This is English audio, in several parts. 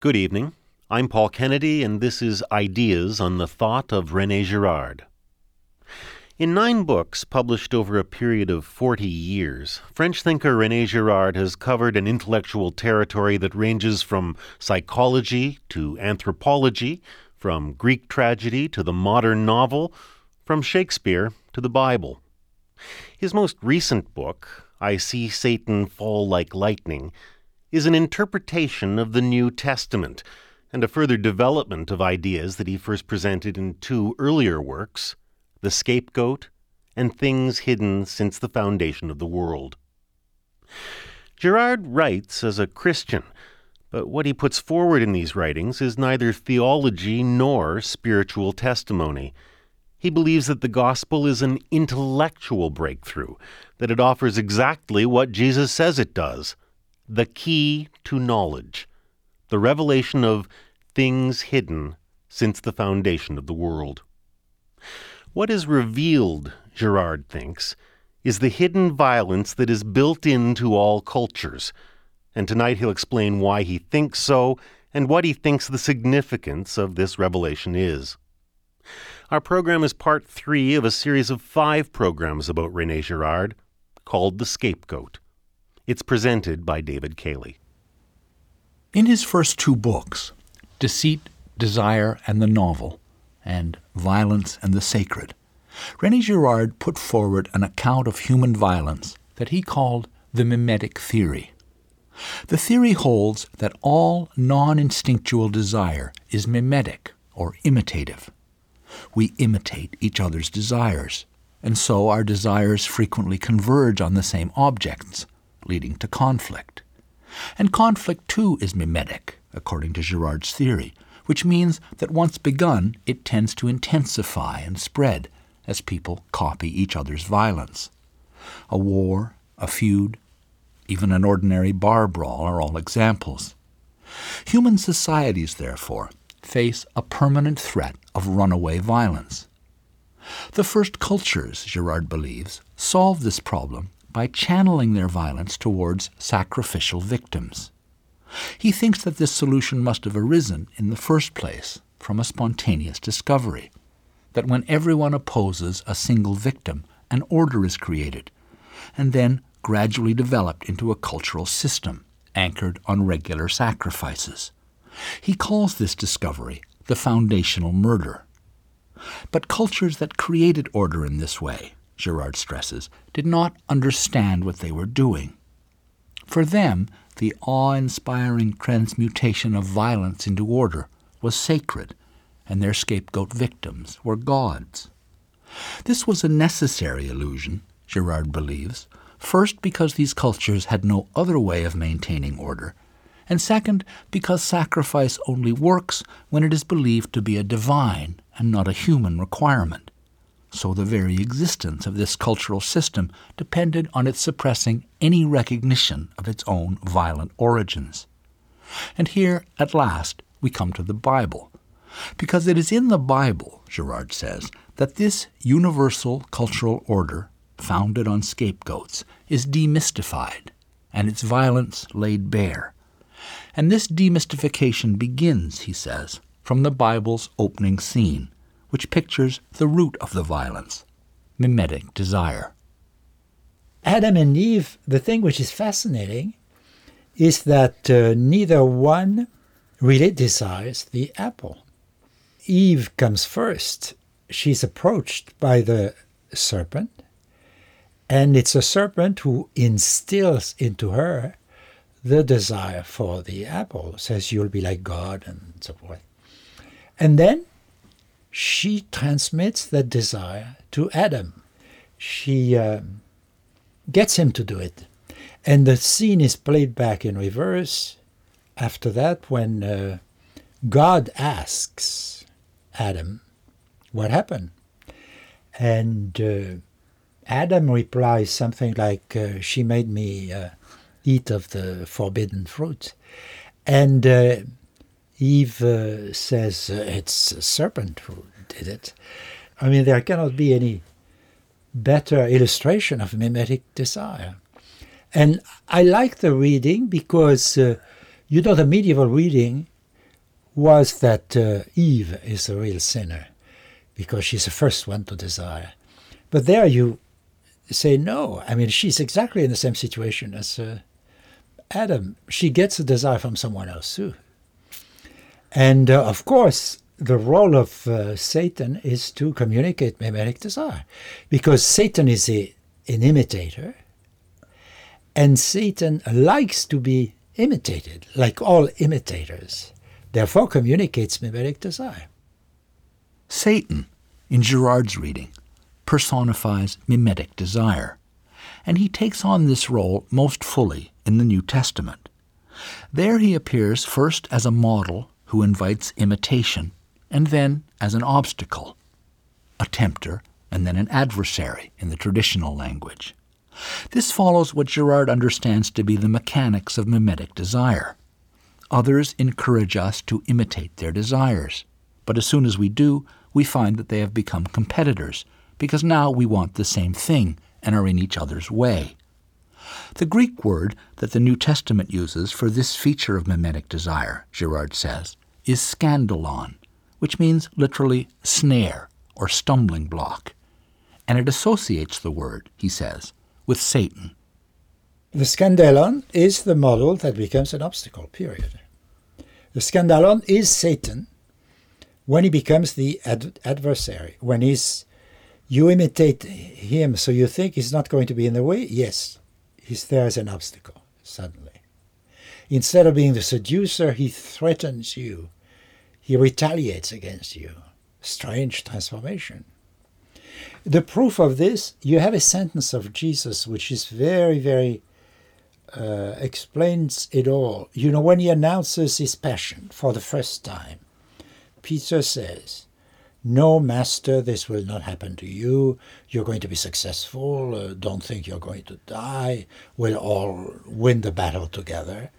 Good evening. I'm Paul Kennedy, and this is Ideas on the Thought of Rene Girard. In nine books published over a period of 40 years, French thinker Rene Girard has covered an intellectual territory that ranges from psychology to anthropology, from Greek tragedy to the modern novel, from Shakespeare to the Bible. His most recent book, I See Satan Fall Like Lightning, is an interpretation of the New Testament and a further development of ideas that he first presented in two earlier works, The Scapegoat and Things Hidden Since the Foundation of the World. Girard writes as a Christian, but what he puts forward in these writings is neither theology nor spiritual testimony. He believes that the gospel is an intellectual breakthrough, that it offers exactly what Jesus says it does the key to knowledge, the revelation of things hidden since the foundation of the world. What is revealed, Girard thinks, is the hidden violence that is built into all cultures. And tonight he'll explain why he thinks so and what he thinks the significance of this revelation is. Our program is part three of a series of five programs about Rene Girard called The Scapegoat. It's presented by David Cayley. In his first two books, Deceit, Desire, and the Novel, and Violence and the Sacred, Rene Girard put forward an account of human violence that he called the mimetic theory. The theory holds that all non instinctual desire is mimetic or imitative. We imitate each other's desires, and so our desires frequently converge on the same objects, leading to conflict. And conflict, too, is mimetic, according to Girard's theory, which means that once begun, it tends to intensify and spread as people copy each other's violence. A war, a feud, even an ordinary bar brawl are all examples. Human societies, therefore, face a permanent threat of runaway violence. The first cultures, Girard believes, solved this problem by channeling their violence towards sacrificial victims. He thinks that this solution must have arisen, in the first place, from a spontaneous discovery that when everyone opposes a single victim, an order is created, and then gradually developed into a cultural system anchored on regular sacrifices. He calls this discovery the foundational murder. But cultures that created order in this way Girard stresses, did not understand what they were doing. For them, the awe inspiring transmutation of violence into order was sacred, and their scapegoat victims were gods. This was a necessary illusion, Girard believes, first because these cultures had no other way of maintaining order, and second because sacrifice only works when it is believed to be a divine and not a human requirement so the very existence of this cultural system depended on its suppressing any recognition of its own violent origins. And here, at last, we come to the Bible. Because it is in the Bible, Girard says, that this universal cultural order, founded on scapegoats, is demystified and its violence laid bare. And this demystification begins, he says, from the Bible's opening scene which pictures the root of the violence mimetic desire. Adam and Eve, the thing which is fascinating is that uh, neither one really desires the apple. Eve comes first. She's approached by the serpent, and it's a serpent who instills into her the desire for the apple, says you'll be like God, and so forth. And then she transmits that desire to Adam. She uh, gets him to do it. And the scene is played back in reverse after that when uh, God asks Adam, What happened? And uh, Adam replies something like, uh, She made me uh, eat of the forbidden fruit. And uh, Eve uh, says uh, it's a serpent who did it. I mean, there cannot be any better illustration of mimetic desire. And I like the reading because, uh, you know, the medieval reading was that uh, Eve is the real sinner because she's the first one to desire. But there you say no. I mean, she's exactly in the same situation as uh, Adam. She gets a desire from someone else too. And uh, of course, the role of uh, Satan is to communicate mimetic desire because Satan is a, an imitator and Satan likes to be imitated, like all imitators. Therefore, communicates mimetic desire. Satan, in Girard's reading, personifies mimetic desire, and he takes on this role most fully in the New Testament. There he appears first as a model who invites imitation, and then as an obstacle, a tempter, and then an adversary in the traditional language. This follows what Girard understands to be the mechanics of mimetic desire. Others encourage us to imitate their desires, but as soon as we do, we find that they have become competitors, because now we want the same thing and are in each other's way. The Greek word that the New Testament uses for this feature of mimetic desire, Girard says, is scandalon, which means literally snare or stumbling block. And it associates the word, he says, with Satan. The scandalon is the model that becomes an obstacle, period. The scandalon is Satan when he becomes the ad- adversary, when he's you imitate him so you think he's not going to be in the way yes he's there as an obstacle suddenly instead of being the seducer he threatens you he retaliates against you strange transformation the proof of this you have a sentence of jesus which is very very uh, explains it all you know when he announces his passion for the first time peter says no, master, this will not happen to you. You're going to be successful. Uh, don't think you're going to die. We'll all win the battle together.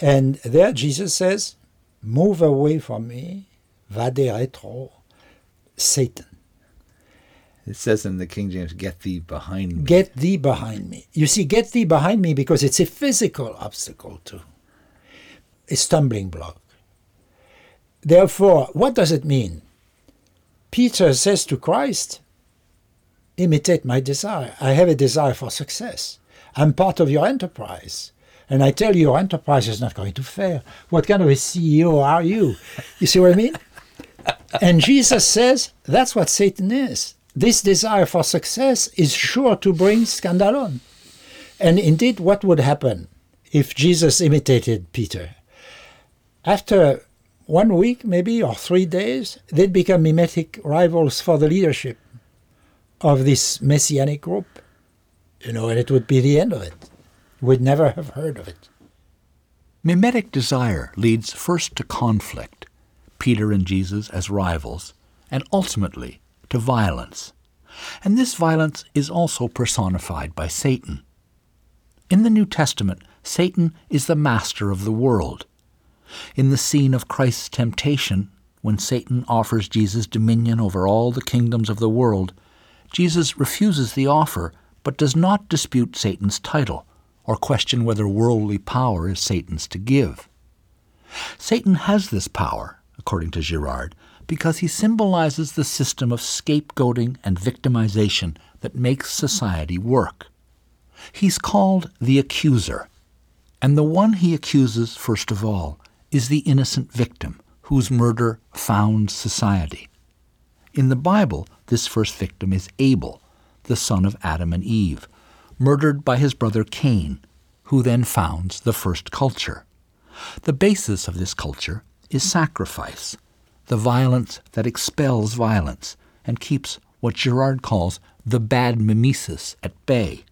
And there Jesus says, Move away from me, vade retro, Satan. It says in the King James, Get thee behind me. Get thee behind me. You see, get thee behind me because it's a physical obstacle too, a stumbling block. Therefore, what does it mean? Peter says to Christ, Imitate my desire. I have a desire for success. I'm part of your enterprise. And I tell you, your enterprise is not going to fail. What kind of a CEO are you? You see what I mean? and Jesus says that's what Satan is. This desire for success is sure to bring scandalon. And indeed, what would happen if Jesus imitated Peter? After one week, maybe, or three days, they'd become mimetic rivals for the leadership of this messianic group. You know, and it would be the end of it. We'd never have heard of it. Mimetic desire leads first to conflict, Peter and Jesus as rivals, and ultimately to violence. And this violence is also personified by Satan. In the New Testament, Satan is the master of the world. In the scene of Christ's temptation, when Satan offers Jesus dominion over all the kingdoms of the world, Jesus refuses the offer but does not dispute Satan's title or question whether worldly power is Satan's to give. Satan has this power, according to Girard, because he symbolizes the system of scapegoating and victimization that makes society work. He's called the accuser, and the one he accuses first of all is the innocent victim whose murder founds society. In the Bible, this first victim is Abel, the son of Adam and Eve, murdered by his brother Cain, who then founds the first culture. The basis of this culture is sacrifice, the violence that expels violence and keeps what Girard calls the bad mimesis at bay.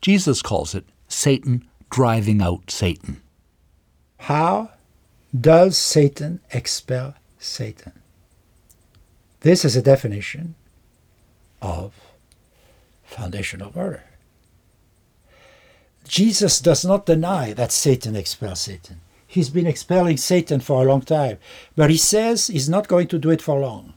Jesus calls it Satan driving out Satan. How does Satan expel Satan? This is a definition of foundational murder. Jesus does not deny that Satan expels Satan. He's been expelling Satan for a long time, but he says he's not going to do it for long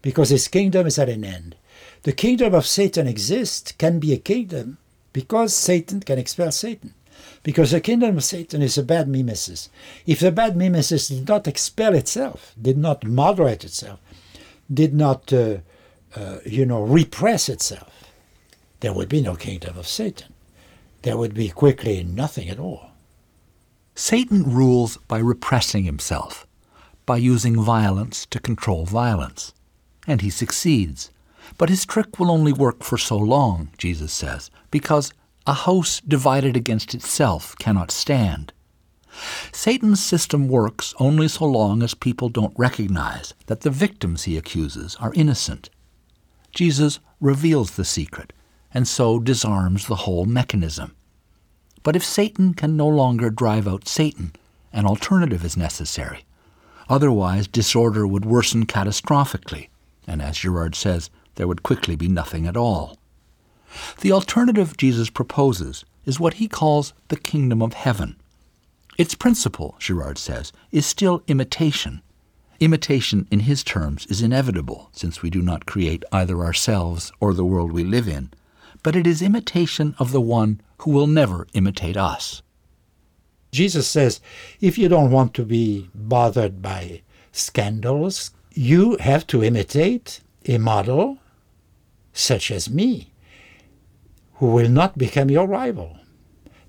because his kingdom is at an end. The kingdom of Satan exists, can be a kingdom, because Satan can expel Satan. Because the kingdom of Satan is a bad mimesis. If the bad mimesis did not expel itself, did not moderate itself, did not, uh, uh, you know, repress itself, there would be no kingdom of Satan. There would be quickly nothing at all. Satan rules by repressing himself, by using violence to control violence. And he succeeds. But his trick will only work for so long, Jesus says, because a house divided against itself cannot stand. Satan's system works only so long as people don't recognize that the victims he accuses are innocent. Jesus reveals the secret and so disarms the whole mechanism. But if Satan can no longer drive out Satan, an alternative is necessary. Otherwise, disorder would worsen catastrophically, and as Girard says, there would quickly be nothing at all. The alternative Jesus proposes is what he calls the kingdom of heaven. Its principle, Girard says, is still imitation. Imitation, in his terms, is inevitable, since we do not create either ourselves or the world we live in, but it is imitation of the one who will never imitate us. Jesus says, if you don't want to be bothered by scandals, you have to imitate a model such as me who will not become your rival.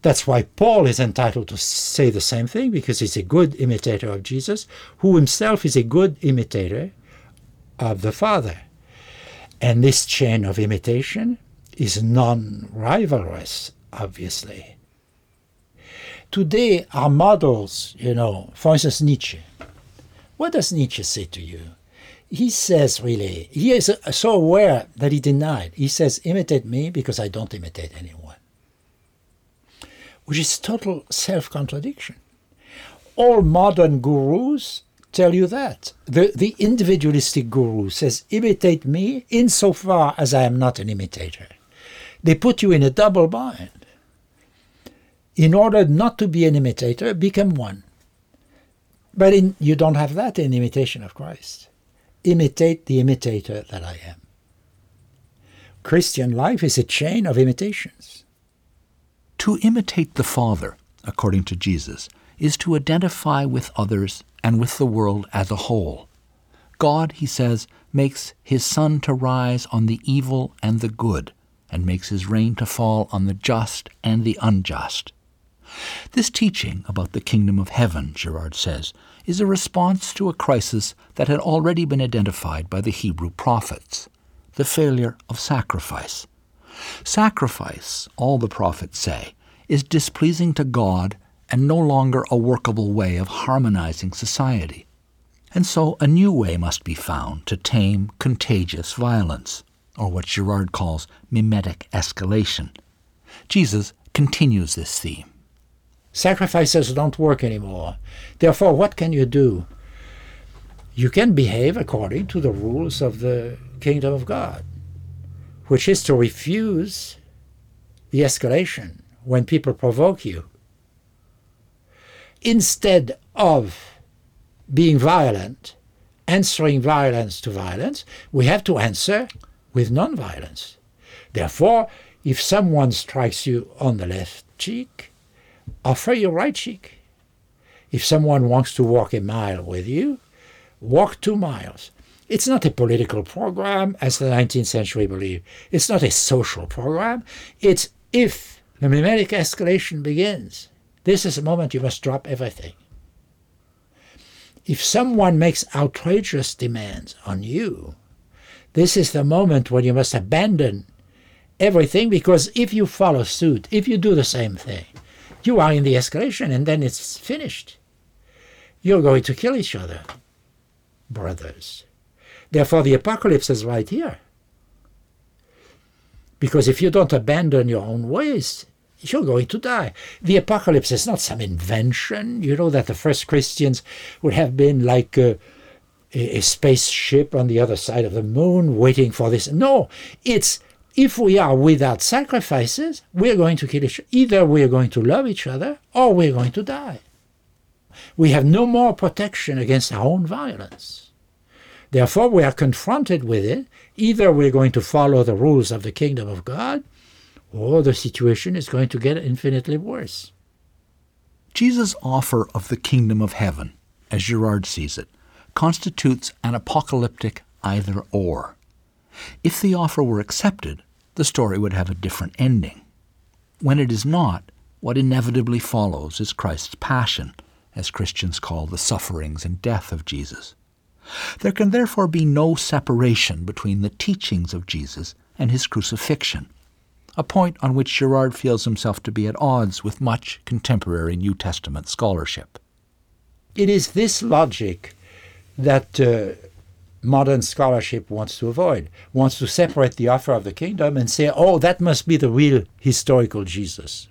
That's why Paul is entitled to say the same thing because he's a good imitator of Jesus, who himself is a good imitator of the Father. And this chain of imitation is non rivalrous, obviously. Today, our models, you know, for instance, Nietzsche. What does Nietzsche say to you? he says really, he is so aware that he denied. He says, imitate me because I don't imitate anyone. Which is total self contradiction. All modern gurus tell you that. The, the individualistic guru says, imitate me insofar as I am not an imitator. They put you in a double bind. In order not to be an imitator, become one. But in, you don't have that in imitation of Christ imitate the imitator that I am. Christian life is a chain of imitations. To imitate the Father, according to Jesus, is to identify with others and with the world as a whole. God, he says, makes his sun to rise on the evil and the good, and makes his rain to fall on the just and the unjust. This teaching about the kingdom of heaven, Girard says, is a response to a crisis that had already been identified by the Hebrew prophets the failure of sacrifice. Sacrifice, all the prophets say, is displeasing to God and no longer a workable way of harmonizing society. And so a new way must be found to tame contagious violence, or what Girard calls mimetic escalation. Jesus continues this theme. Sacrifices don't work anymore. Therefore, what can you do? You can behave according to the rules of the kingdom of God, which is to refuse the escalation when people provoke you. Instead of being violent, answering violence to violence, we have to answer with nonviolence. Therefore, if someone strikes you on the left cheek, offer your right cheek. If someone wants to walk a mile with you, walk two miles. It's not a political program, as the 19th century believed. It's not a social program. It's if the mimetic escalation begins, this is the moment you must drop everything. If someone makes outrageous demands on you, this is the moment when you must abandon everything because if you follow suit, if you do the same thing, you are in the escalation and then it's finished. You're going to kill each other, brothers. Therefore, the apocalypse is right here. Because if you don't abandon your own ways, you're going to die. The apocalypse is not some invention, you know, that the first Christians would have been like uh, a, a, spaceship on the other side of the moon waiting for this. No, it's if we are without sacrifices, we're going to kill each other. Either we're going to love each other or we're going to die. We have no more protection against our own violence. Therefore, we are confronted with it. Either we're going to follow the rules of the kingdom of God, or the situation is going to get infinitely worse. Jesus' offer of the kingdom of heaven, as Girard sees it, constitutes an apocalyptic either or. If the offer were accepted, the story would have a different ending. When it is not, what inevitably follows is Christ's passion, as Christians call the sufferings and death of Jesus. There can therefore be no separation between the teachings of Jesus and his crucifixion, a point on which Girard feels himself to be at odds with much contemporary New Testament scholarship. It is this logic that uh, modern scholarship wants to avoid, wants to separate the offer of the kingdom and say, oh, that must be the real historical Jesus.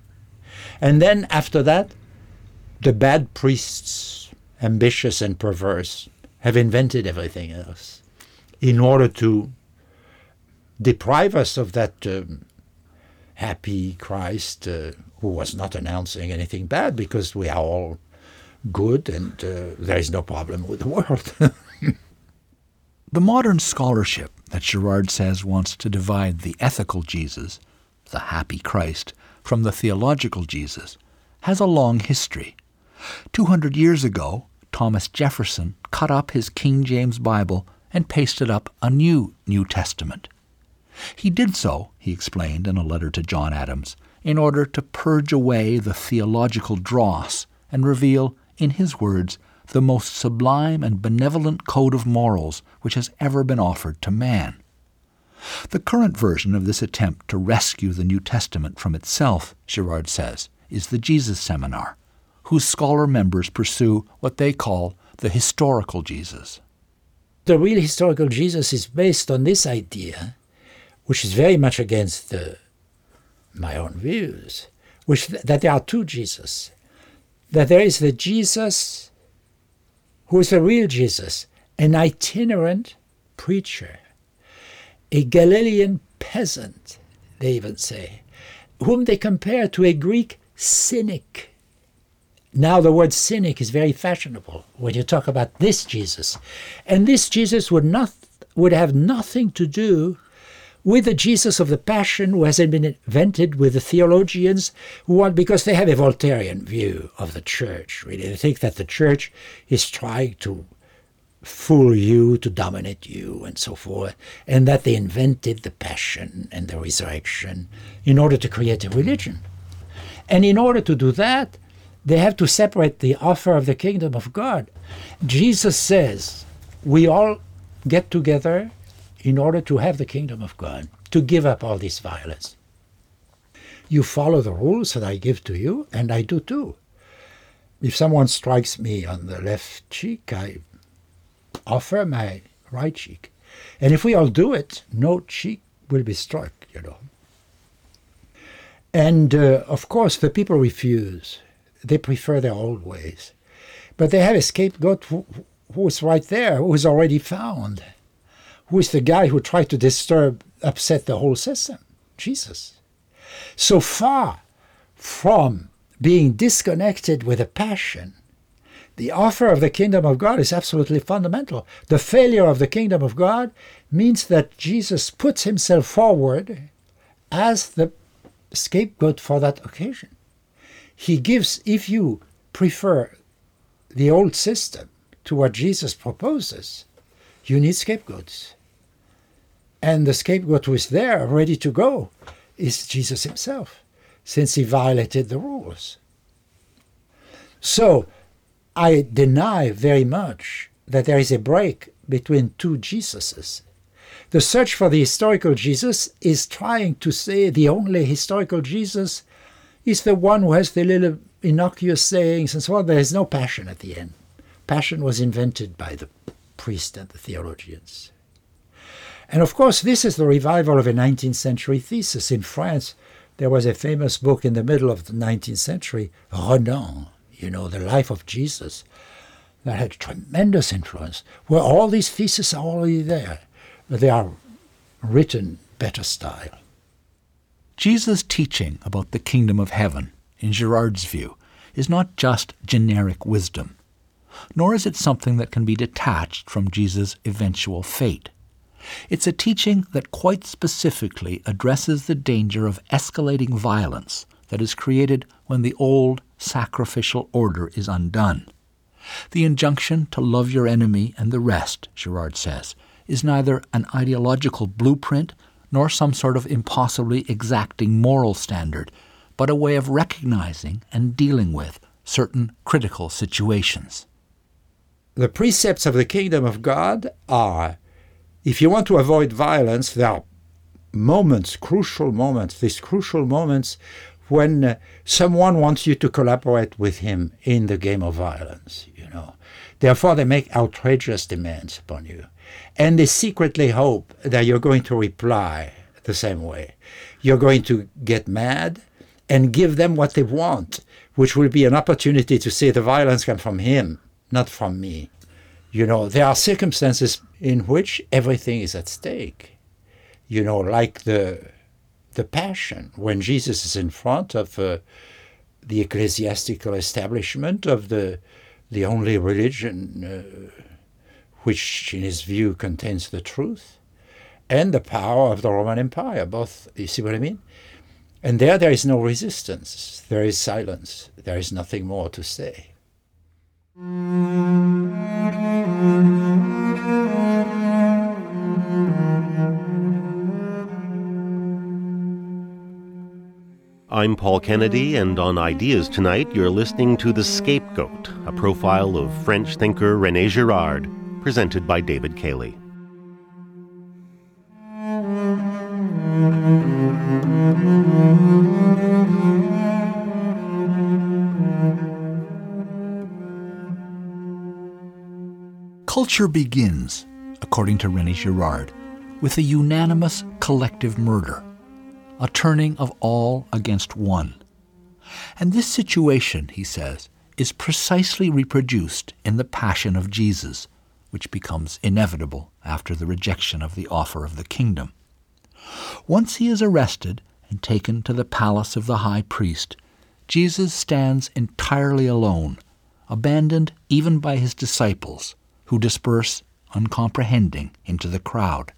And then after that, the bad priests, ambitious and perverse, have invented everything else in order to deprive us of that um, happy Christ uh, who was not announcing anything bad because we are all good and uh, there is no problem with the world. the modern scholarship that Girard says wants to divide the ethical Jesus, the happy Christ, from the theological Jesus, has a long history. Two hundred years ago, Thomas Jefferson cut up his King James Bible and pasted up a new New Testament. He did so, he explained in a letter to John Adams, in order to purge away the theological dross and reveal, in his words, the most sublime and benevolent code of morals which has ever been offered to man. The current version of this attempt to rescue the New Testament from itself, Girard says, is the Jesus Seminar, whose scholar members pursue what they call the historical Jesus. The real historical Jesus is based on this idea, which is very much against the, my own views, which that there are two Jesus. That there is the Jesus who is the real Jesus, an itinerant preacher, a Galilean peasant, they even say, whom they compare to a Greek cynic now the word cynic is very fashionable when you talk about this Jesus. And this Jesus would not would have nothing to do with the Jesus of the Passion who hasn't been invented with the theologians who want because they have a Voltairean view of the church. Really, they think that the church is trying to fool you, to dominate you, and so forth, and that they invented the Passion and the resurrection in order to create a religion. And in order to do that, they have to separate the offer of the kingdom of God. Jesus says, we all get together in order to have the kingdom of God, to give up all this violence. You follow the rules that I give to you, and I do too. If someone strikes me on the left cheek, I offer my right cheek. And if we all do it, no cheek will be struck, you know. And uh, of course, the people refuse they prefer their old ways. But they have a scapegoat who, who is right there, who is already found, who is the guy who tried to disturb, upset the whole system Jesus. So far from being disconnected with a passion, the offer of the kingdom of God is absolutely fundamental. The failure of the kingdom of God means that Jesus puts himself forward as the scapegoat for that occasion he gives, if you prefer the old system to what Jesus proposes, you need scapegoats. And the scapegoat is there, ready to go, is Jesus himself, since he violated the rules. So I deny very much that there is a break between two Jesuses. The search for the historical Jesus is trying to say the only historical Jesus is the one who has the little innocuous sayings and so on. There is no passion at the end. Passion was invented by the priest and the theologians. And of course, this is the revival of a 19th century thesis. In France, there was a famous book in the middle of the 19th century, Renan, you know, The Life of Jesus, that had tremendous influence, where all these theses are already there. But they are written better style. Jesus' teaching about the kingdom of heaven, in Girard's view, is not just generic wisdom, nor is it something that can be detached from Jesus' eventual fate. It's a teaching that quite specifically addresses the danger of escalating violence that is created when the old sacrificial order is undone. The injunction to love your enemy and the rest, Girard says, is neither an ideological blueprint nor some sort of impossibly exacting moral standard, but a way of recognizing and dealing with certain critical situations. The precepts of the kingdom of God are if you want to avoid violence, there are moments, crucial moments, these crucial moments when uh, someone wants you to collaborate with him in the game of violence, you know. Therefore, they make outrageous demands upon you. And they secretly hope that you're going to reply the same way. You're going to get mad and give them what they want, which will be an opportunity to say the violence comes from him, not from me. You know, there are circumstances in which everything is at stake. You know, like the the passion when Jesus is in front of uh, the ecclesiastical establishment of the the only religion uh, which, in his view, contains the truth, and the power of the Roman Empire. Both, you see what I mean? And there, there is no resistance. There is silence. There is nothing more to say. I'm Paul Kennedy, and on Ideas Tonight, you're listening to The Scapegoat, a profile of French thinker Rene Girard, presented by David Cayley. Culture begins, according to Rene Girard, with a unanimous collective murder a turning of all against one. And this situation, he says, is precisely reproduced in the Passion of Jesus, which becomes inevitable after the rejection of the offer of the kingdom. Once he is arrested and taken to the palace of the high priest, Jesus stands entirely alone, abandoned even by his disciples, who disperse, uncomprehending, into the crowd.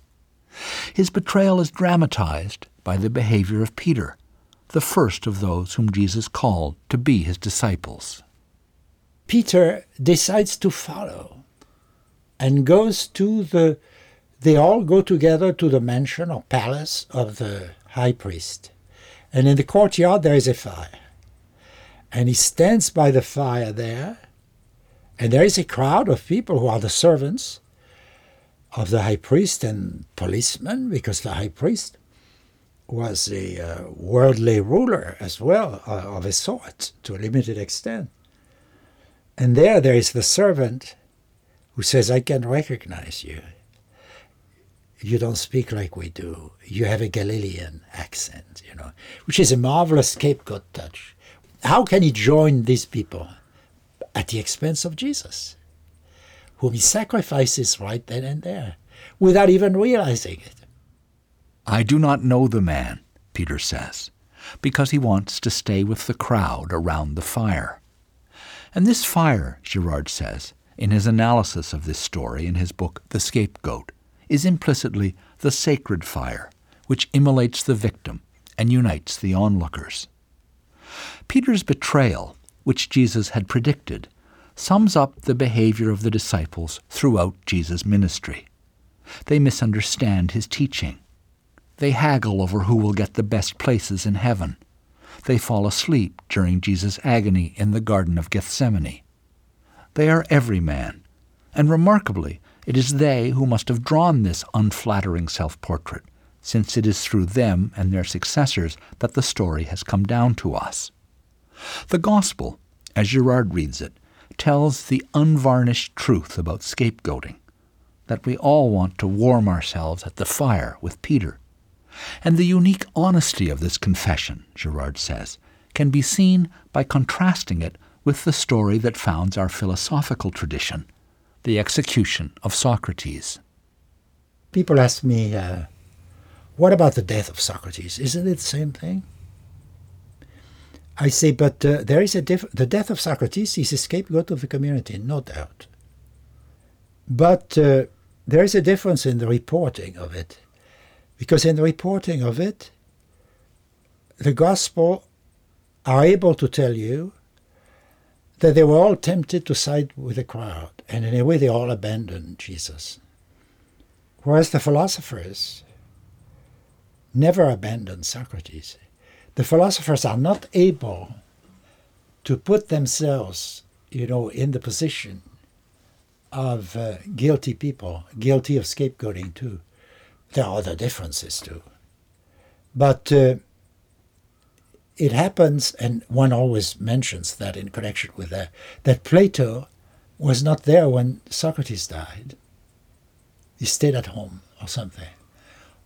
His betrayal is dramatized by the behavior of Peter, the first of those whom Jesus called to be his disciples. Peter decides to follow and goes to the they all go together to the mansion or palace of the high priest. And in the courtyard there is a fire. And he stands by the fire there, and there is a crowd of people who are the servants of the high priest and policemen, because the high priest was a uh, worldly ruler as well, uh, of a sort, to a limited extent. And there, there is the servant who says, I can recognize you. You don't speak like we do. You have a Galilean accent, you know, which is a marvelous scapegoat touch. How can he join these people? At the expense of Jesus, whom he sacrifices right then and there, without even realizing it. I do not know the man, Peter says, because he wants to stay with the crowd around the fire. And this fire, Girard says, in his analysis of this story in his book The Scapegoat, is implicitly the sacred fire, which immolates the victim and unites the onlookers. Peter's betrayal, which Jesus had predicted, sums up the behavior of the disciples throughout Jesus' ministry. They misunderstand his teaching they haggle over who will get the best places in heaven. They fall asleep during Jesus' agony in the Garden of Gethsemane. They are every man, and remarkably, it is they who must have drawn this unflattering self portrait, since it is through them and their successors that the story has come down to us. The Gospel, as Girard reads it, tells the unvarnished truth about scapegoating that we all want to warm ourselves at the fire with Peter and the unique honesty of this confession, Girard says, can be seen by contrasting it with the story that founds our philosophical tradition, the execution of Socrates. People ask me, uh, what about the death of Socrates? Isn't it the same thing? I say, but uh, there is a diff- the death of Socrates is a scapegoat of the community, no doubt. But uh, there is a difference in the reporting of it. Because in the reporting of it, the gospel are able to tell you that they were all tempted to side with the crowd, and in a way they all abandoned Jesus. Whereas the philosophers never abandoned Socrates. The philosophers are not able to put themselves, you know, in the position of uh, guilty people, guilty of scapegoating too. There are other differences too. But uh, it happens, and one always mentions that in connection with that, that Plato was not there when Socrates died. He stayed at home or something.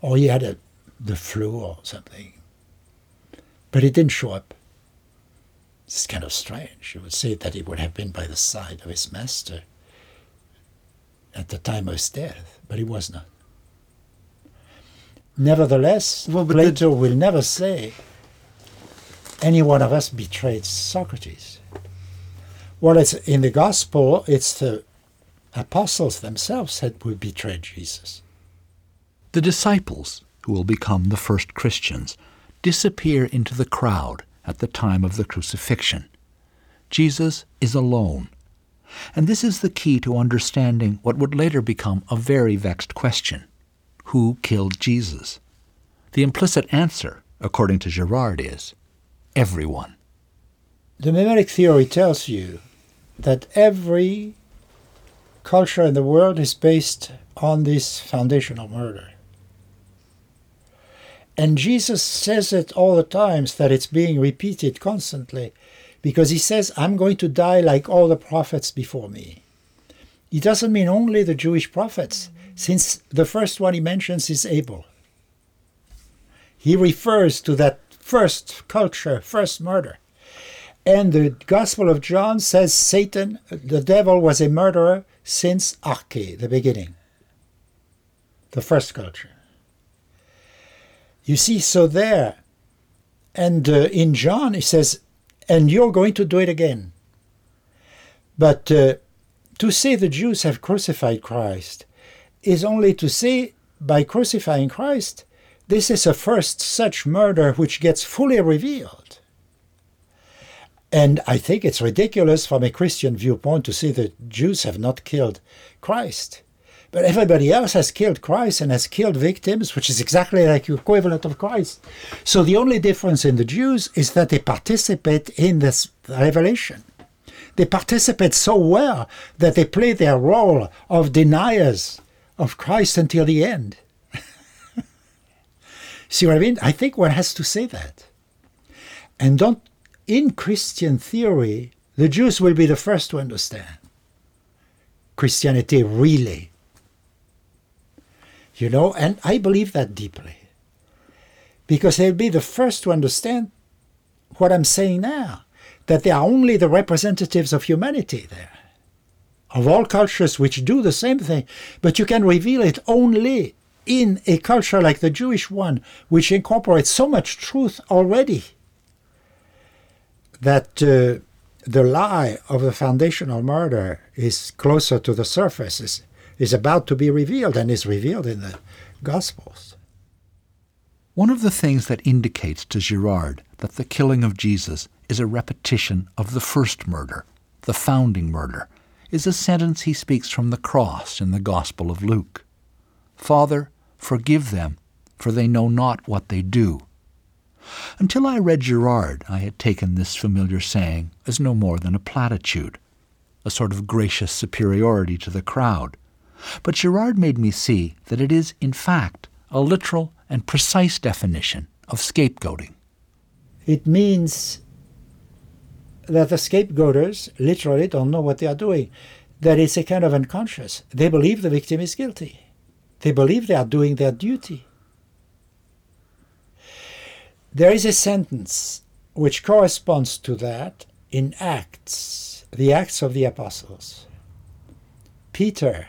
Or he had a, the flu or something. But he didn't show up. It's kind of strange. You would say that he would have been by the side of his master at the time of his death, but he was not. Nevertheless, Well, but Plato will never say any one of us betrayed Socrates. Well, it's in the gospel, it's the apostles themselves that would betray Jesus. The disciples, who will become the first Christians, disappear into the crowd at the time of the crucifixion. Jesus is alone. And this is the key to understanding what would later become a very vexed question Who killed Jesus? The implicit answer, according to Girard, is everyone. The mimetic theory tells you that every culture in the world is based on this foundational murder. And Jesus says it all the times that it's being repeated constantly because he says, I'm going to die like all the prophets before me. He doesn't mean only the Jewish prophets, since the first one he mentions is Abel. He refers to that first culture, first murder. And the Gospel of John says Satan, the devil, was a murderer since Arche, the beginning, the first culture. You see, so there, and uh, in John he says, and you're going to do it again. But uh, to say the Jews have crucified Christ is only to say, by crucifying Christ, this is a first such murder which gets fully revealed. And I think it's ridiculous from a Christian viewpoint to say that Jews have not killed Christ. But everybody else has killed Christ and has killed victims, which is exactly like the equivalent of Christ. So the only difference in the Jews is that they participate in this revelation. They participate so well that they play their role of deniers of Christ until the end. See what I mean? I think one has to say that. And don't, in Christian theory, the Jews will be the first to understand Christianity really. You know, and I believe that deeply. Because they'll be the first to understand what I'm saying now that they are only the representatives of humanity there, of all cultures which do the same thing, but you can reveal it only in a culture like the Jewish one, which incorporates so much truth already that uh, the lie of the foundational murder is closer to the surface, is, about to be revealed, and is revealed in the Gospels. One of the things that indicates to Girard that the killing of Jesus is a repetition of the first murder, the founding murder, is a sentence he speaks from the cross in the Gospel of Luke Father, forgive them, for they know not what they do. Until I read Girard, I had taken this familiar saying as no more than a platitude, a sort of gracious superiority to the crowd. But Girard made me see that it is, in fact, a literal and precise definition of scapegoating. It means that the scapegoaters literally don't know what they are doing. That it's a kind of unconscious. They believe the victim is guilty. They believe they are doing their duty. There is a sentence which corresponds to that in Acts, the Acts of the Apostles. Peter,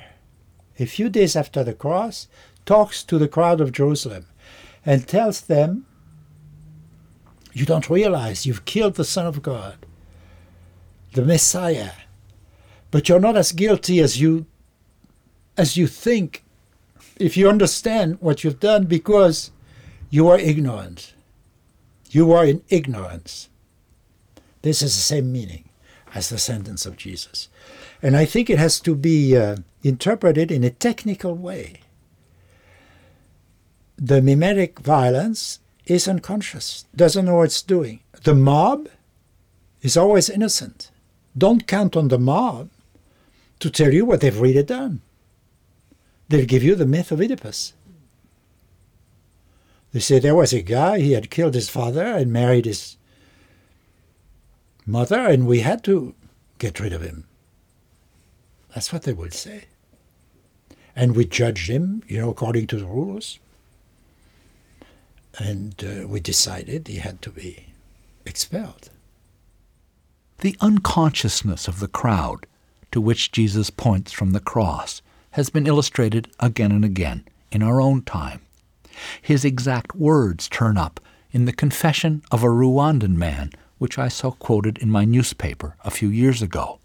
a few days after the cross, talks to the crowd of Jerusalem and tells them, You don't realize you've killed the Son of God, the Messiah, but you're not as guilty as you as you think if you understand what you've done because you are ignorant. You are in ignorance. This is the same meaning. as the sentence of Jesus. And I think it has to be uh, interpreted in a technical way. The mimetic violence is unconscious, doesn't know what it's doing. The mob is always innocent. Don't count on the mob to tell you what they've really done. They'll give you the myth of Oedipus. They say there was a guy, he had killed his father and married his mother, and we had to get rid of him. That's what they will say. And we judged him, you know, according to the rules. And uh, we decided he had to be expelled. The unconsciousness of the crowd to which Jesus points from the cross has been illustrated again and again in our own time. His exact words turn up in the confession of a Rwandan man, which I saw quoted in my newspaper a few years ago.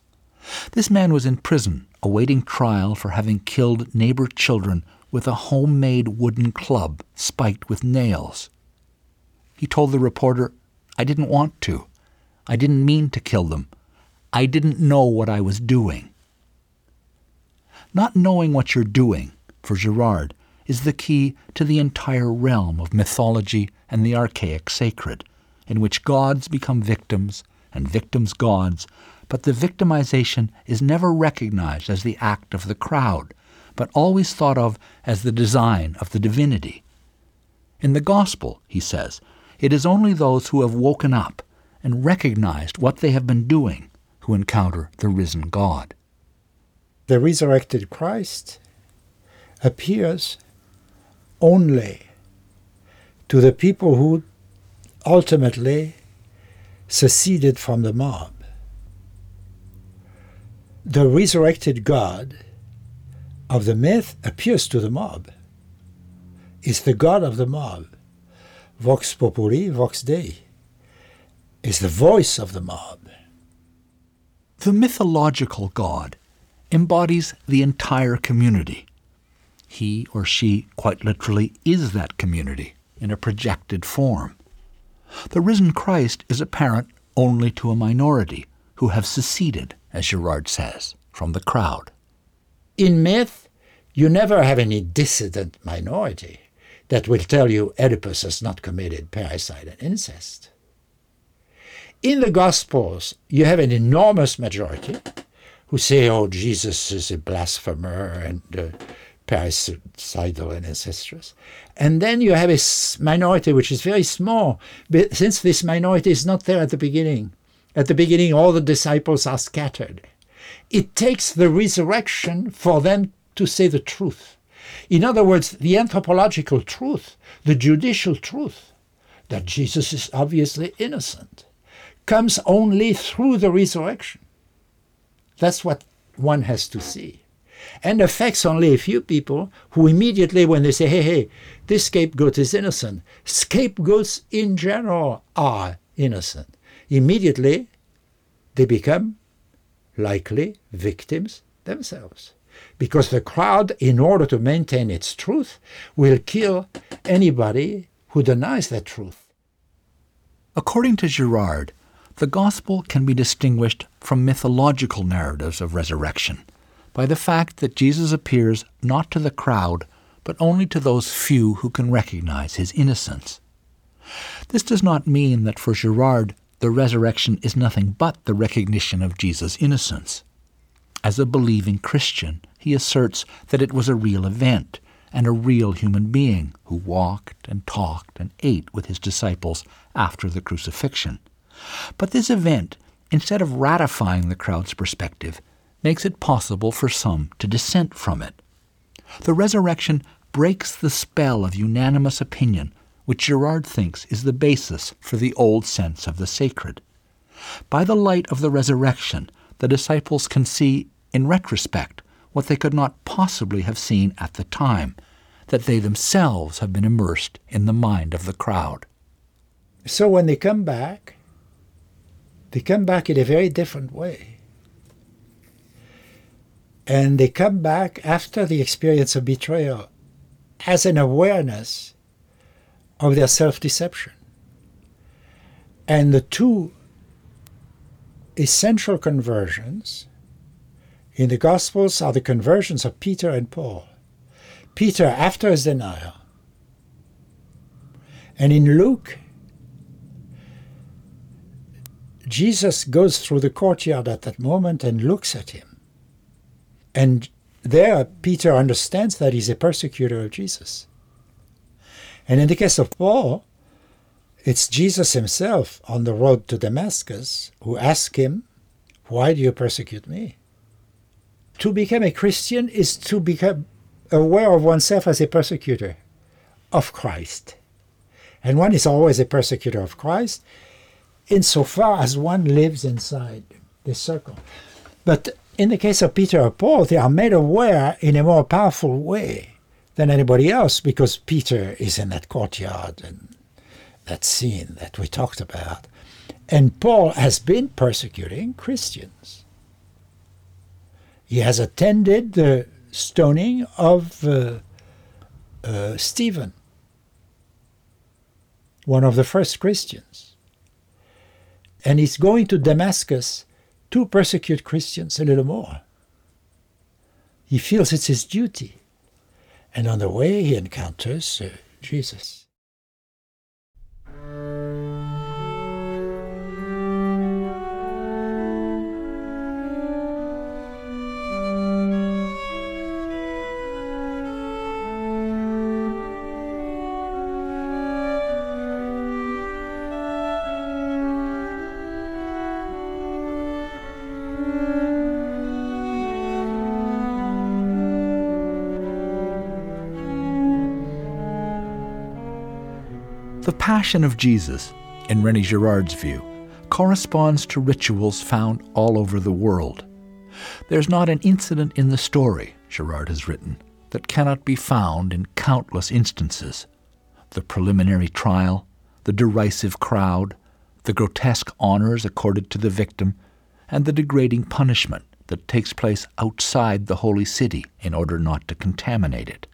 This man was in prison awaiting trial for having killed neighbor children with a homemade wooden club spiked with nails. He told the reporter, I didn't want to. I didn't mean to kill them. I didn't know what I was doing. Not knowing what you're doing, for Girard, is the key to the entire realm of mythology and the archaic sacred, in which gods become victims and victims gods, but the victimization is never recognized as the act of the crowd, but always thought of as the design of the divinity. In the Gospel, he says, it is only those who have woken up and recognized what they have been doing who encounter the risen God. The resurrected Christ appears only to the people who ultimately seceded from the mob. The resurrected God of the myth appears to the mob, is the God of the mob. Vox populi, vox Dei, is the voice of the mob. The mythological God embodies the entire community. He or she, quite literally, is that community in a projected form. The risen Christ is apparent only to a minority who have seceded, as Girard says, from the crowd. In myth, you never have any dissident minority that will tell you Oedipus has not committed parricide and incest. In the Gospels, you have an enormous majority who say, oh, Jesus is a blasphemer and uh, parricidal and incestuous. And then you have a minority which is very small, but since this minority is not there at the beginning. At the beginning, all the disciples are scattered. It takes the resurrection for them to say the truth. In other words, the anthropological truth, the judicial truth, that Jesus is obviously innocent, comes only through the resurrection. That's what one has to see. And affects only a few people who immediately, when they say, hey, hey, this scapegoat is innocent, scapegoats in general are innocent. Immediately, they become likely victims themselves. Because the crowd, in order to maintain its truth, will kill anybody who denies that truth. According to Girard, the Gospel can be distinguished from mythological narratives of resurrection by the fact that Jesus appears not to the crowd, but only to those few who can recognize his innocence. This does not mean that for Girard the resurrection is nothing but the recognition of Jesus' innocence. As a believing Christian, he asserts that it was a real event and a real human being who walked and talked and ate with his disciples after the crucifixion. But this event, instead of ratifying the crowd's perspective, makes it possible for some to dissent from it. The resurrection breaks the spell of unanimous opinion, which Girard thinks is the basis for the old sense of the sacred. By the light of the resurrection, the disciples can see, in retrospect, what they could not possibly have seen at the time, that they themselves have been immersed in the mind of the crowd. So when they come back, they come back in a very different way. And they come back after the experience of betrayal as an awareness of their self deception. And the two essential conversions in the Gospels are the conversions of Peter and Paul. Peter after his denial. And in Luke, Jesus goes through the courtyard at that moment and looks at him. And there, Peter understands that he's a persecutor of Jesus. And in the case of Paul, it's Jesus himself on the road to Damascus who asks him, Why do you persecute me? To become a Christian is to become aware of oneself as a persecutor of Christ. And one is always a persecutor of Christ insofar as one lives inside this circle. But in the case of Peter or Paul, they are made aware in a more powerful way than anybody else because Peter is in that courtyard and that scene that we talked about. And Paul has been persecuting Christians. He has attended the stoning of uh, uh, Stephen, one of the first Christians. And he's going to Damascus to persecute Christians a little more. He feels it's his duty. And on the way, he encounters uh, Jesus. Passion of Jesus, in René Girard's view, corresponds to rituals found all over the world. There's not an incident in the story, Girard has written, that cannot be found in countless instances. The preliminary trial, the derisive crowd, the grotesque honors accorded to the victim, and the degrading punishment that takes place outside the holy city in order not to contaminate it.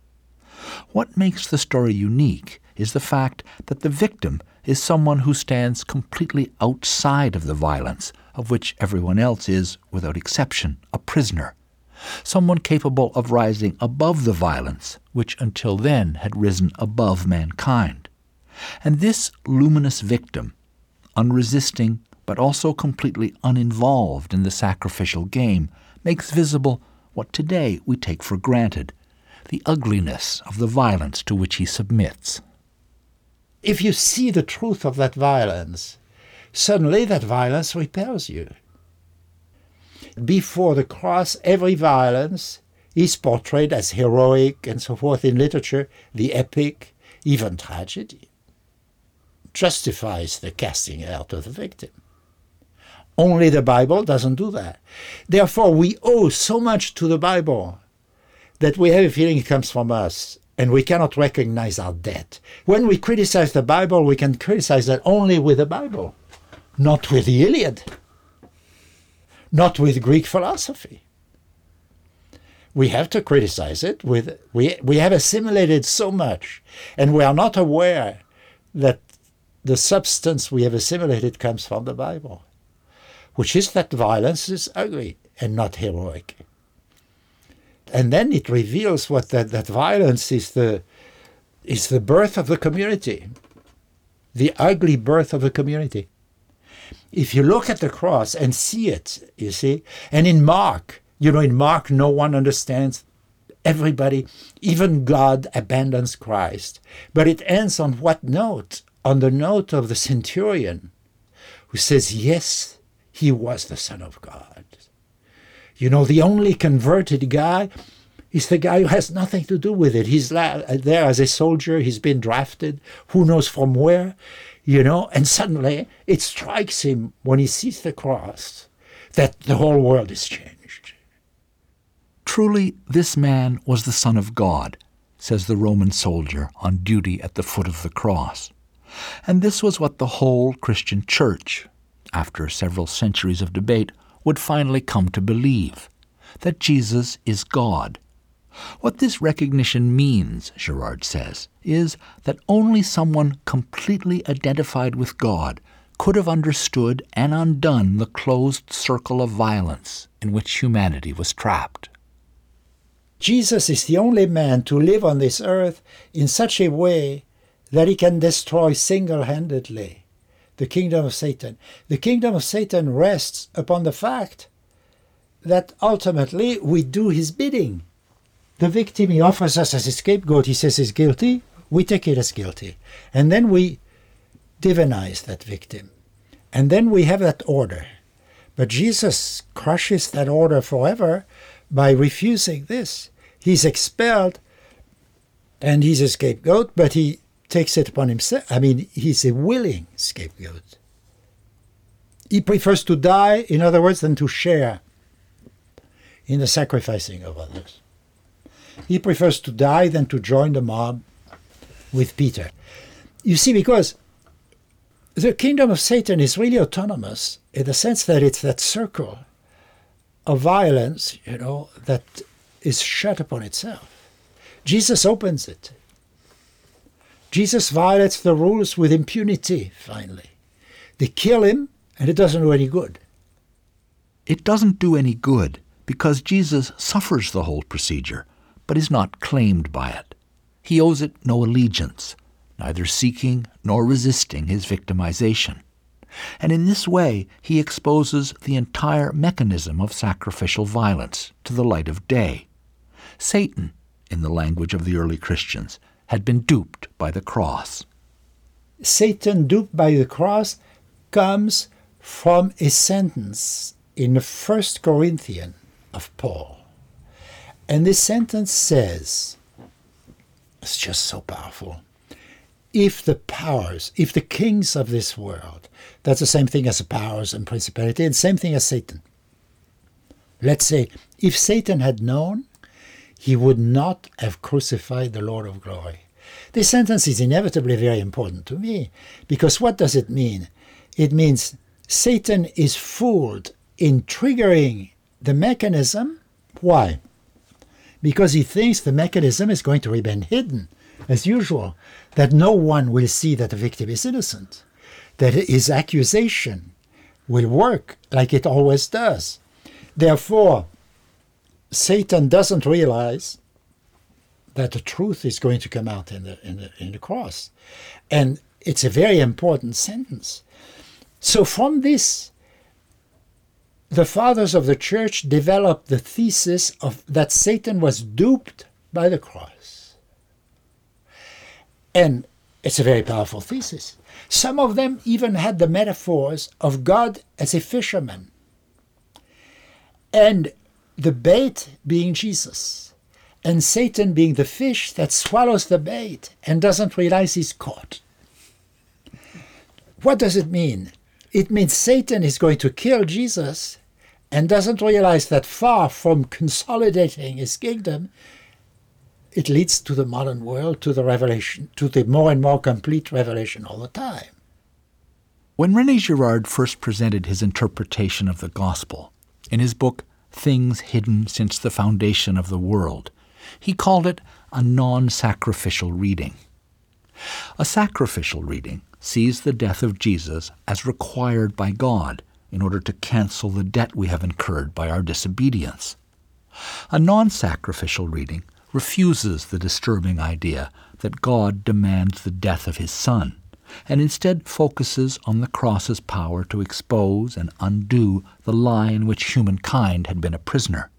What makes the story unique is the fact that the victim is someone who stands completely outside of the violence, of which everyone else is, without exception, a prisoner. Someone capable of rising above the violence, which until then had risen above mankind. And this luminous victim, unresisting but also completely uninvolved in the sacrificial game, makes visible what today we take for granted the ugliness of the violence to which he submits if you see the truth of that violence, suddenly that violence repels you. Before the cross, every violence is portrayed as heroic and so forth in literature, the epic, even tragedy, justifies the casting out of the victim. Only the Bible doesn't do that. Therefore, we owe so much to the Bible that we have a feeling it comes from us and we cannot recognize our debt. When we criticize the Bible, we can criticize that only with the Bible, not with the Iliad, not with Greek philosophy. We have to criticize it with we we have assimilated so much, and we are not aware that the substance we have assimilated comes from the Bible, which is that violence is ugly and not heroic and then it reveals what that, that violence is the is the birth of the community. The ugly birth of the community. If you look at the cross and see it you see and in mark you know in mark no one understands everybody even god abandons christ. But it ends on what note? On the note of the centurion who says yes he was the son of god you know, the only converted guy is the guy who has nothing to do with it. He's there as a soldier, he's been drafted, who knows from where, you know, and suddenly it strikes him when he sees the cross that the whole world is changed. Truly, this man was the Son of God, says the Roman soldier on duty at the foot of the cross. And this was what the whole Christian church, after several centuries of debate, would finally come to believe that Jesus is God. What this recognition means, Girard says, is that only someone completely identified with God could have understood and undone the closed circle of violence in which humanity was trapped. Jesus is the only man to live on this earth in such a way that he can destroy single handedly the kingdom of Satan. The kingdom of Satan rests upon the fact that ultimately we do his bidding. The victim he offers us as a scapegoat, he says is guilty, we take it as guilty. And then we divinize that victim. And then we have that order. But Jesus crushes that order forever by refusing this. He's expelled and he's a scapegoat, but he takes it upon himself. I mean, he's a willing scapegoat. He prefers to die, in other words, than to share in the sacrificing of others. He prefers to die than to join the mob with Peter. You see, because the kingdom of Satan is really autonomous in the sense that it's that circle of violence, you know, that is shut upon itself. Jesus opens it. Jesus violates the rules with impunity, finally. They kill him, and it doesn't do any good. It doesn't do any good because Jesus suffers the whole procedure, but is not claimed by it. He owes it no allegiance, neither seeking nor resisting his victimization. And in this way, he exposes the entire mechanism of sacrificial violence to the light of day. Satan, in the language of the early Christians, had been duped by the cross. Satan, duped by the cross, comes from a sentence in the First Corinthian of Paul. And this sentence says, it's just so powerful. If the powers, if the kings of this world, that's the same thing as the powers and principality, and same thing as Satan. Let's say, if Satan had known he would not have crucified the Lord of glory. This sentence is inevitably very important to me because what does it mean? It means Satan is fooled in triggering the mechanism. Why? Because he thinks the mechanism is going to remain hidden, as usual, that no one will see that the victim is innocent, that his accusation will work like it always does. Therefore, Satan doesn't realize that the truth is going to come out in the, in the, in the cross. And it's a very important sentence. So, from this, the fathers of the church developed the thesis of that Satan was duped by the cross. And it's a very powerful thesis. Some of them even had the metaphors of God as a fisherman. And the bait being Jesus, and Satan being the fish that swallows the bait and doesn't realize he's caught. What does it mean? It means Satan is going to kill Jesus and doesn't realize that far from consolidating his kingdom, it leads to the modern world, to the revelation, to the more and more complete revelation all the time. When Rene Girard first presented his interpretation of the gospel in his book things hidden since the foundation of the world. He called it a non sacrificial reading. A sacrificial reading sees the death of Jesus as required by God in order to cancel the debt we have incurred by our disobedience. A non sacrificial reading refuses the disturbing idea that God demands the death of his Son and instead focuses on the cross's power to expose and undo the lie in which humankind had been a prisoner.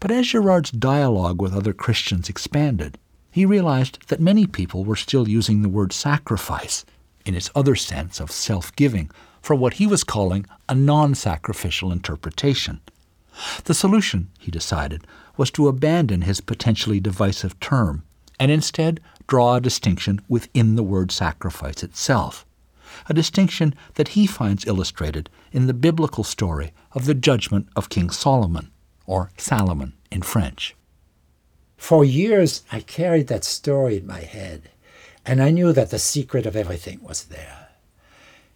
But as Girard's dialogue with other Christians expanded, he realized that many people were still using the word sacrifice, in its other sense of self giving, for what he was calling a non sacrificial interpretation. The solution, he decided, was to abandon his potentially divisive term and instead draw a distinction within the word sacrifice itself, a distinction that he finds illustrated in the biblical story of the judgment of King Solomon, or Salomon in French. For years, I carried that story in my head, and I knew that the secret of everything was there.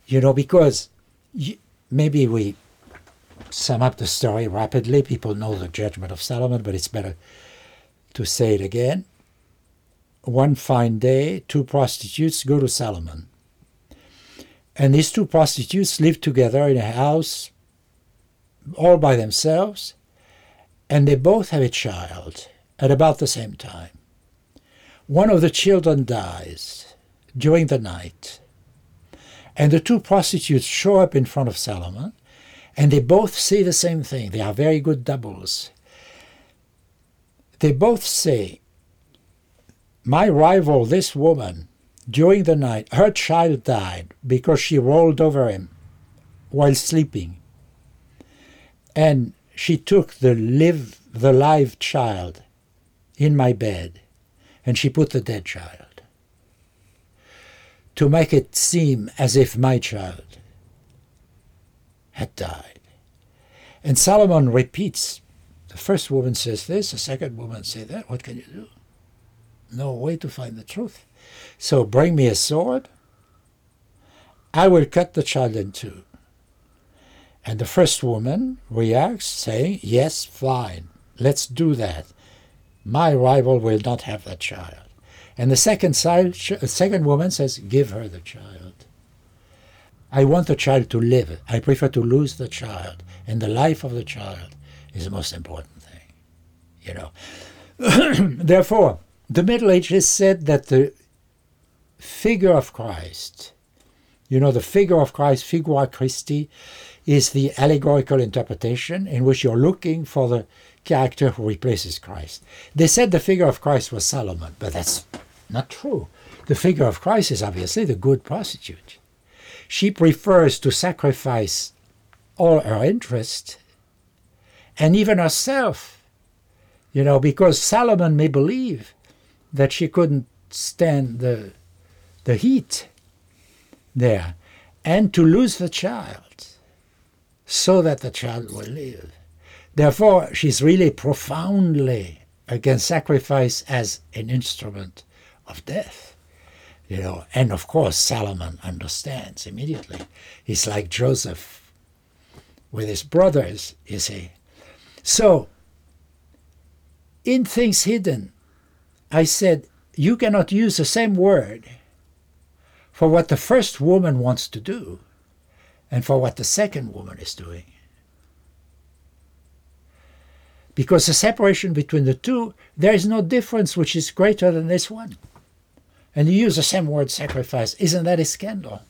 You know, because maybe we sum up the story rapidly. People know the judgment of Solomon, but it's better to say it again. One fine day, two prostitutes go to Solomon. And these two prostitutes live together in a house all by themselves, and they both have a child at about the same time. One of the children dies during the night, and the two prostitutes show up in front of Solomon, and they both say the same thing. They are very good doubles. They both say, My rival, this woman, during the night, her child died because she rolled over him while sleeping. And she took the live the live child in my bed and she put the dead child to make it seem as if my child had died. And Solomon repeats the first woman says this, the second woman says that. What can you do? No way to find the truth. So bring me a sword. I will cut the child in two. And the first woman reacts, saying, Yes, fine, let's do that. My rival will not have that child. And the second, side, second woman says, Give her the child. I want the child to live. I prefer to lose the child. And the life of the child is the most important thing. You know. Therefore, the Middle Ages said that the figure of Christ, you know, the figure of Christ, figura Christi, is the allegorical interpretation in which you're looking for the character who replaces Christ. They said the figure of Christ was Solomon, but that's not true. The figure of Christ is obviously the good prostitute. She prefers to sacrifice all her interest and even herself, you know, because Solomon may believe that she couldn't stand the, the heat there and to lose the child so that the child will live. Therefore, she's really profoundly against sacrifice as an instrument of death. You know, and of course Solomon understands immediately. He's like Joseph with his brothers, you see. So, in things hidden, I said, you cannot use the same word for what the first woman wants to do and for what the second woman is doing. Because the separation between the two, there is no difference which is greater than this one. And you use the same word sacrifice. Isn't that a scandal?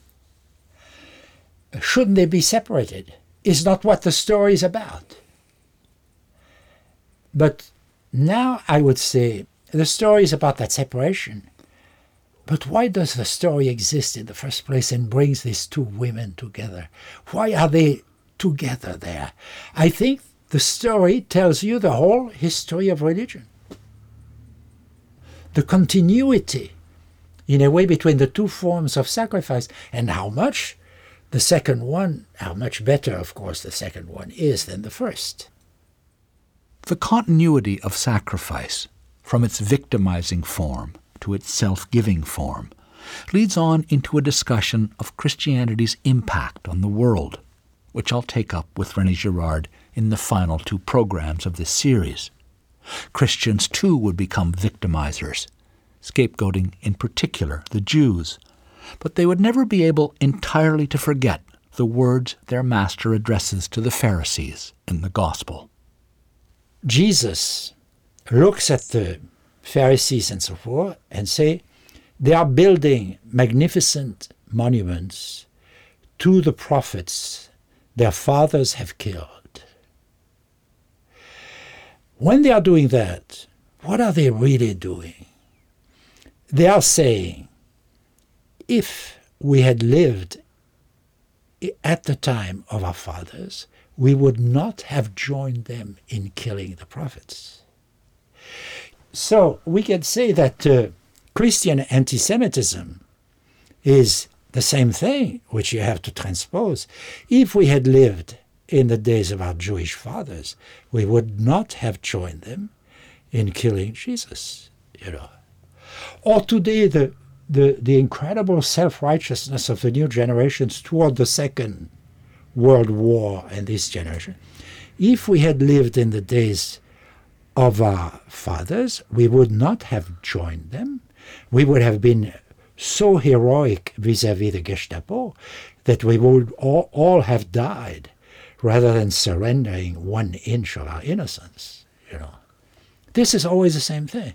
Shouldn't they be separated? Is not what the story is about. But now I would say the story is about that separation. But why does the story exist in the first place and brings these two women together? Why are they together there? I think the story tells you the whole history of religion. The continuity, in a way, between the two forms of sacrifice and how much the second one, how much better, of course, the second one is than the first. The continuity of sacrifice, from its victimizing form to its self giving form, leads on into a discussion of Christianity's impact on the world, which I'll take up with Rene Girard in the final two programs of this series. Christians too would become victimizers, scapegoating in particular the Jews, but they would never be able entirely to forget the words their master addresses to the Pharisees in the Gospel. Jesus looks at the Pharisees and so forth and say they are building magnificent monuments to the prophets their fathers have killed. When they are doing that, what are they really doing? They are saying, if we had lived at the time of our fathers, we would not have joined them in killing the prophets. So we can say that uh, Christian anti Semitism is the same thing, which you have to transpose. If we had lived in the days of our Jewish fathers, we would not have joined them in killing Jesus, you know. Or today, the, the, the incredible self righteousness of the new generations toward the Second World War and this generation. If we had lived in the days of our fathers, we would not have joined them. We would have been so heroic vis-à-vis the Gestapo that we would all, all have died rather than surrendering one inch of our innocence. You know, this is always the same thing.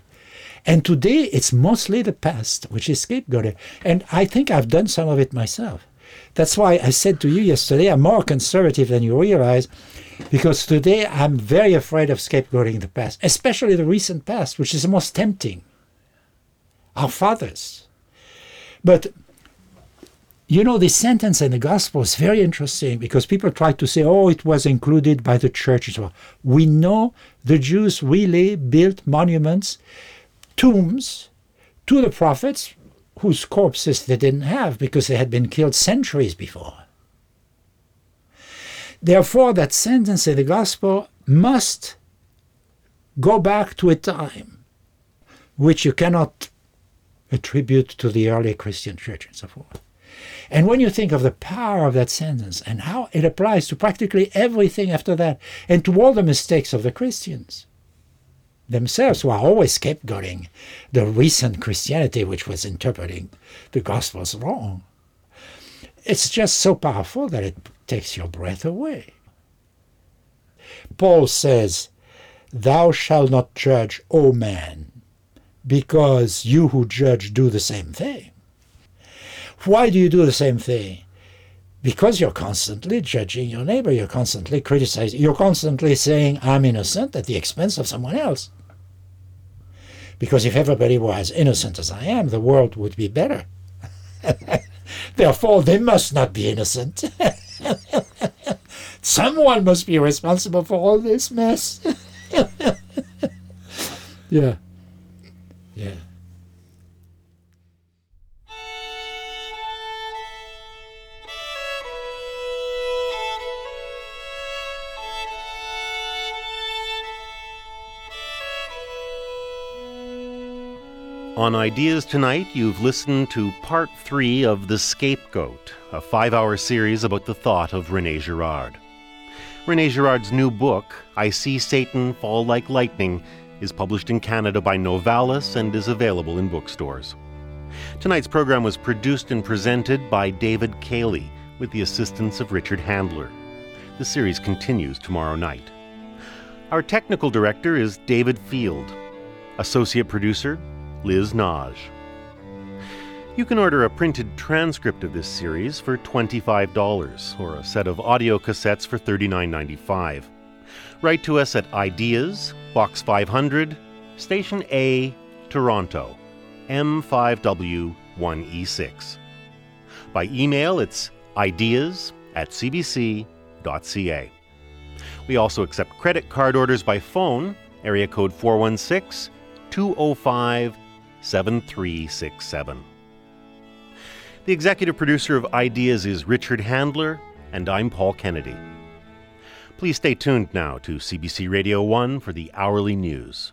And today it's mostly the past, which is scapegoated. And I think I've done some of it myself. That's why I said to you yesterday, I'm more conservative than you realize, because today I'm very afraid of scapegoating the past, especially the recent past, which is the most tempting. Our fathers. But you know, this sentence in the gospel is very interesting because people try to say, oh, it was included by the church as well. We know the Jews really built monuments, tombs to the prophets whose corpses they didn't have because they had been killed centuries before. Therefore, that sentence in the gospel must go back to a time which you cannot attribute to the early Christian church and so forth. And when you think of the power of that sentence and how it applies to practically everything after that and to all the mistakes of the Christians themselves, who are always scapegoating the recent Christianity which was interpreting the Gospels wrong, it's just so powerful that it takes your breath away. Paul says, Thou shalt not judge, O man, because you who judge do the same thing. Why do you do the same thing? Because you're constantly judging your neighbor, you're constantly criticizing, you're constantly saying, I'm innocent at the expense of someone else. Because if everybody were as innocent as I am, the world would be better. Therefore, they must not be innocent. Someone must be responsible for all this mess. yeah. On Ideas Tonight, you've listened to part three of The Scapegoat, a five hour series about the thought of Rene Girard. Rene Girard's new book, I See Satan Fall Like Lightning, is published in Canada by Novalis and is available in bookstores. Tonight's program was produced and presented by David Cayley with the assistance of Richard Handler. The series continues tomorrow night. Our technical director is David Field. Associate producer, Liz Nagy. You can order a printed transcript of this series for $25 or a set of audio cassettes for $39.95. Write to us at Ideas, Box 500, Station A, Toronto, M5W1E6. By email, it's ideas at cbc.ca. We also accept credit card orders by phone, area code 416 205 7367. The executive producer of Ideas is Richard Handler, and I'm Paul Kennedy. Please stay tuned now to CBC Radio 1 for the hourly news.